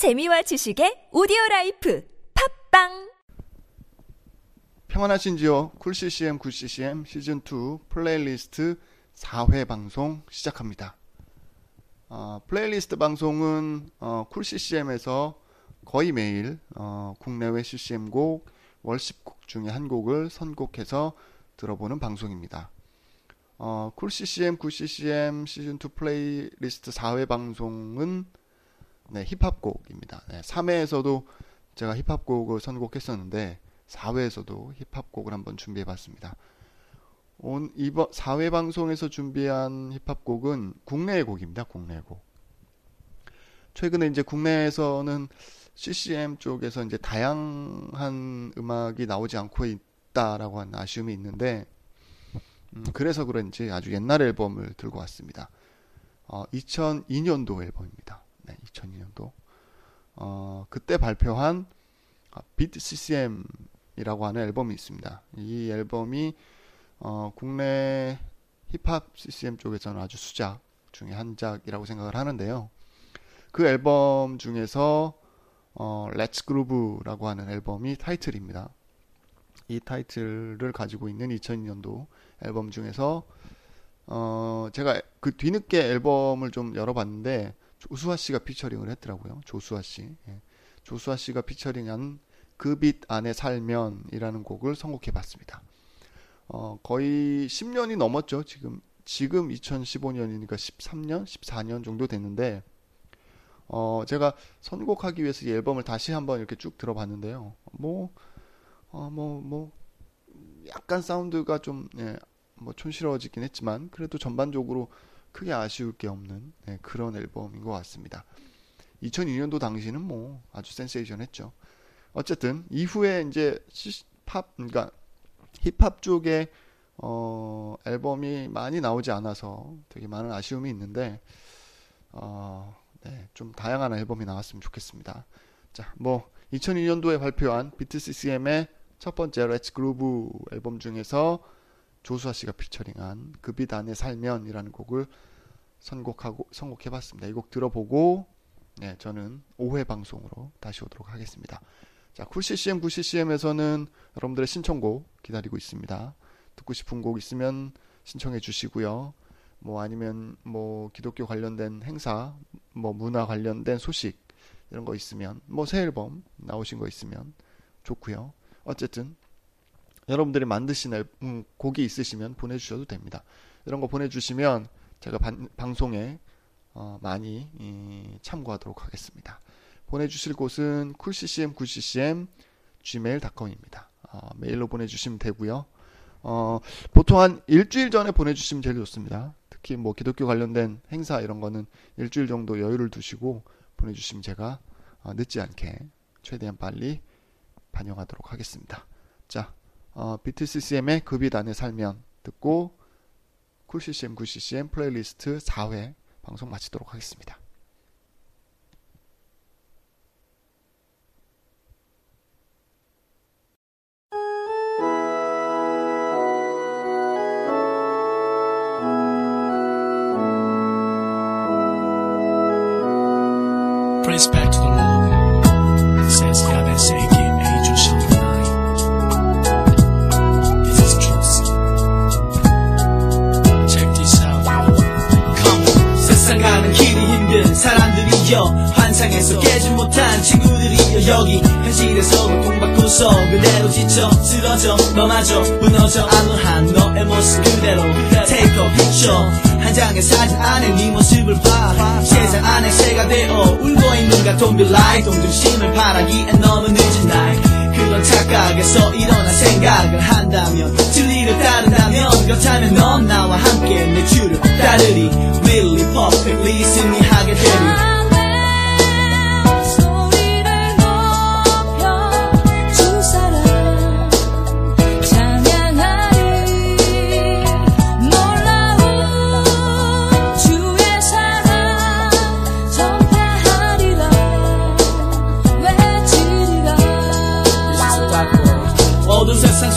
재미와 지식의 오디오 라이프 팟빵 평안하신지요? 쿨CCM 9CCM 시즌 2 플레이리스트 4회 방송 시작합니다. 어, 플레이리스트 방송은 어, 쿨CCM에서 거의 매일 어, 국내외 CCM곡 worship곡 중에 한 곡을 선곡해서 들어보는 방송입니다. 어, 쿨CCM 9CCM 시즌 2 플레이리스트 4회 방송은 네, 힙합곡입니다. 네, 3회에서도 제가 힙합곡을 선곡했었는데 4회에서도 힙합곡을 한번 준비해 봤습니다. 온 이번 4회 방송에서 준비한 힙합곡은 국내의 곡입니다. 국내 곡. 최근에 이제 국내에서는 CCM 쪽에서 이제 다양한 음악이 나오지 않고 있다라고 하는 아쉬움이 있는데 음, 그래서 그런지 아주 옛날 앨범을 들고 왔습니다. 어, 2002년도 앨범입니다. 네, 2002년도. 어, 그때 발표한 비트 CCM이라고 하는 앨범이 있습니다. 이 앨범이 어, 국내 힙합 CCM 쪽에서는 아주 수작 중에 한 작이라고 생각을 하는데요. 그 앨범 중에서 어, Let's Groove라고 하는 앨범이 타이틀입니다. 이 타이틀을 가지고 있는 2002년도 앨범 중에서 어, 제가 그 뒤늦게 앨범을 좀 열어봤는데 조수아 씨가 피처링을 했더라고요. 조수아 씨. 예. 조수아 씨가 피처링한 그 빛 안에 살면이라는 곡을 선곡해 봤습니다. 어, 거의 10년이 넘었죠. 지금 지금 2015년이니까 13년, 14년 정도 됐는데 어, 제가 선곡하기 위해서 이 앨범을 다시 한번 이렇게 쭉 들어봤는데요. 뭐, 어, 뭐, 뭐, 약간 사운드가 좀, 예, 뭐, 촌스러워지긴 했지만, 그래도 전반적으로 크게 아쉬울 게 없는 네, 그런 앨범인 것 같습니다. 2002년도 당시는 뭐 아주 센세이션했죠. 어쨌든 이후에 이제 팝 그러니까 힙합 쪽에 어, 앨범이 많이 나오지 않아서 되게 많은 아쉬움이 있는데 어, 네, 좀 다양한 앨범이 나왔으면 좋겠습니다. 자, 뭐 2002년도에 발표한 비트 CCM의 첫 번째 Let's Groove 앨범 중에서 조수아 씨가 피처링한 그 빛 안에 살면이라는 곡을 선곡하고 선곡해봤습니다. 이 곡 들어보고 네, 저는 5회 방송으로 다시 오도록 하겠습니다. 자, 쿨CCM 9CCM에서는 여러분들의 신청곡 기다리고 있습니다. 듣고 싶은 곡 있으면 신청해 주시고요. 뭐 아니면 뭐 기독교 관련된 행사, 뭐 문화 관련된 소식 이런 거 있으면 뭐 새 앨범 나오신 거 있으면 좋고요. 어쨌든 여러분들이 만드신 음, 곡이 있으시면 보내주셔도 됩니다. 이런 거 보내주시면 제가 반, 방송에 어, 많이 이, 참고하도록 하겠습니다. 보내주실 곳은 쿨ccm 9ccm gmail.com입니다. 어, 메일로 보내주시면 되고요. 어, 보통 한 일주일 전에 보내주시면 제일 좋습니다. 특히 뭐 기독교 관련된 행사 이런 거는 일주일 정도 여유를 두시고 보내주시면 제가 어, 늦지 않게 최대한 빨리 반영하도록 하겠습니다. 자, 어, 비트 CCM의 그 빛 안에 살면 듣고 쿨CCM 9CCM 플레이리스트 4회 방송 마치도록 하겠습니다. Praise back to the 힘든 사람들이여 환상에서 깨지 못한 친구들이여 여기 현실에서 고통받고서 그대로 지쳐 쓰러져 너마저 무너져 암울한 너의 모습 그대로 Take a picture. 한 장의 사진 안에 네 모습을 봐. 세상 안에 새가 되어 울고 Don't be like 동중심을 바라기엔 너무 늦은 날. 그런 착각에서 일어나 생각을 한다면 진리를 따른다면 그렇다면 넌 나와 함께 내 줄을 따르리. Really perfectly 승리하게 되리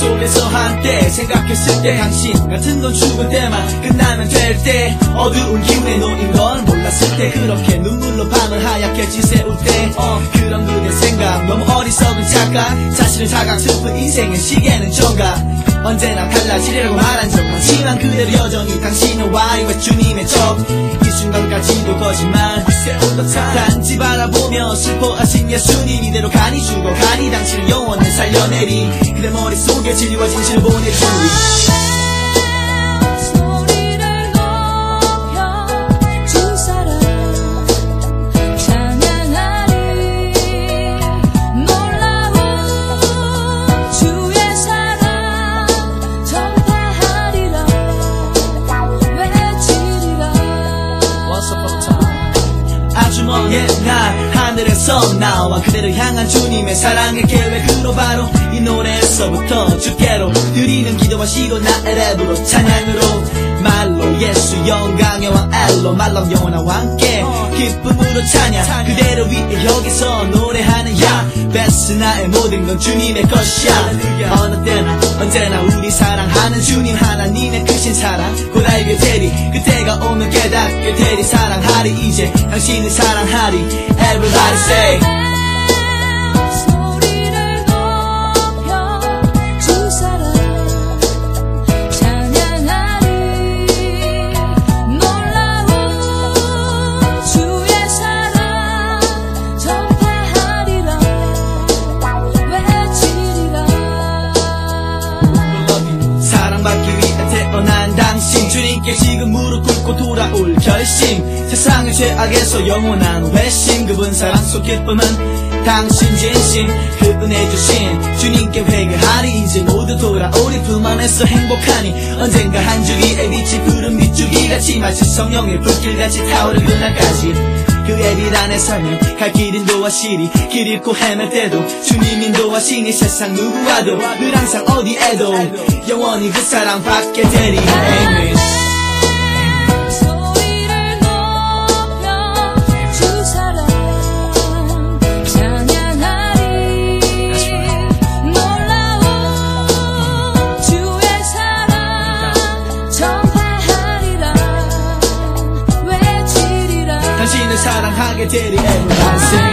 속에서 한때 생각했을 때 당신 같은 건 죽을 때만 끝나면 될 때 어두운 기운에 놓인 건 몰랐을 때 그렇게 눈물로 밤을 하얗게 지새울 때. 어, 그런 그대 생각 너무 어리석은 착각. 사실은 자각 슬픈 인생의 시계는 정각. 언제나 달라지려고 말한 적 많지만 그대로 여전히 당신은 와이와 주님의 적 이 순간까지도 거짓말. 단지 바라보며 슬퍼하신 예수님 이대로 가니 죽어가니. 당신은 영원히 살려내리. 그대 머릿속에 진리와 진실을 보내주리 하늘에서 나와 그대를 향한 주님의 사랑의 계획으로 바로 이 노래에서부터 주께로 드리는 기도와 시도 나의 랩으로 찬양으로 말로 예수 영광의 왕 엘로 말로 영원한 왕께 기쁨으로 찬양. 그대를 위해 여기서 노래하는 야 베스 나의 모든 건 주님의 것이야. 어느 때나 언제나 우리 사랑하는 주님 하나님의 크신 사랑. 곧 알게 되리. 그때가 오면 깨닫게 되리. 사랑하리 이제 당신을 사랑하리. Everybody say 지금 무릎 꿇고 돌아올 결심. 세상의 죄악에서 영원한 회심 그분 사랑 속 기쁨은 당신 진심. 그 은혜 주신 주님께 회개하리. 이제 모두 돌아오리. 품 안에서 행복하니 언젠가 한 주기의 빛이 푸른 빛주기같이 마치 성령의 불길같이 타오를 그날까지. 그의 길 안에 살면 갈 길 인도하시리. 길 잃고 헤맬 때도 주님 인도하시니 세상 누구와도 늘 항상 어디에도 영원히 그 사랑 받게 되리. Amen negativity, everybody sing.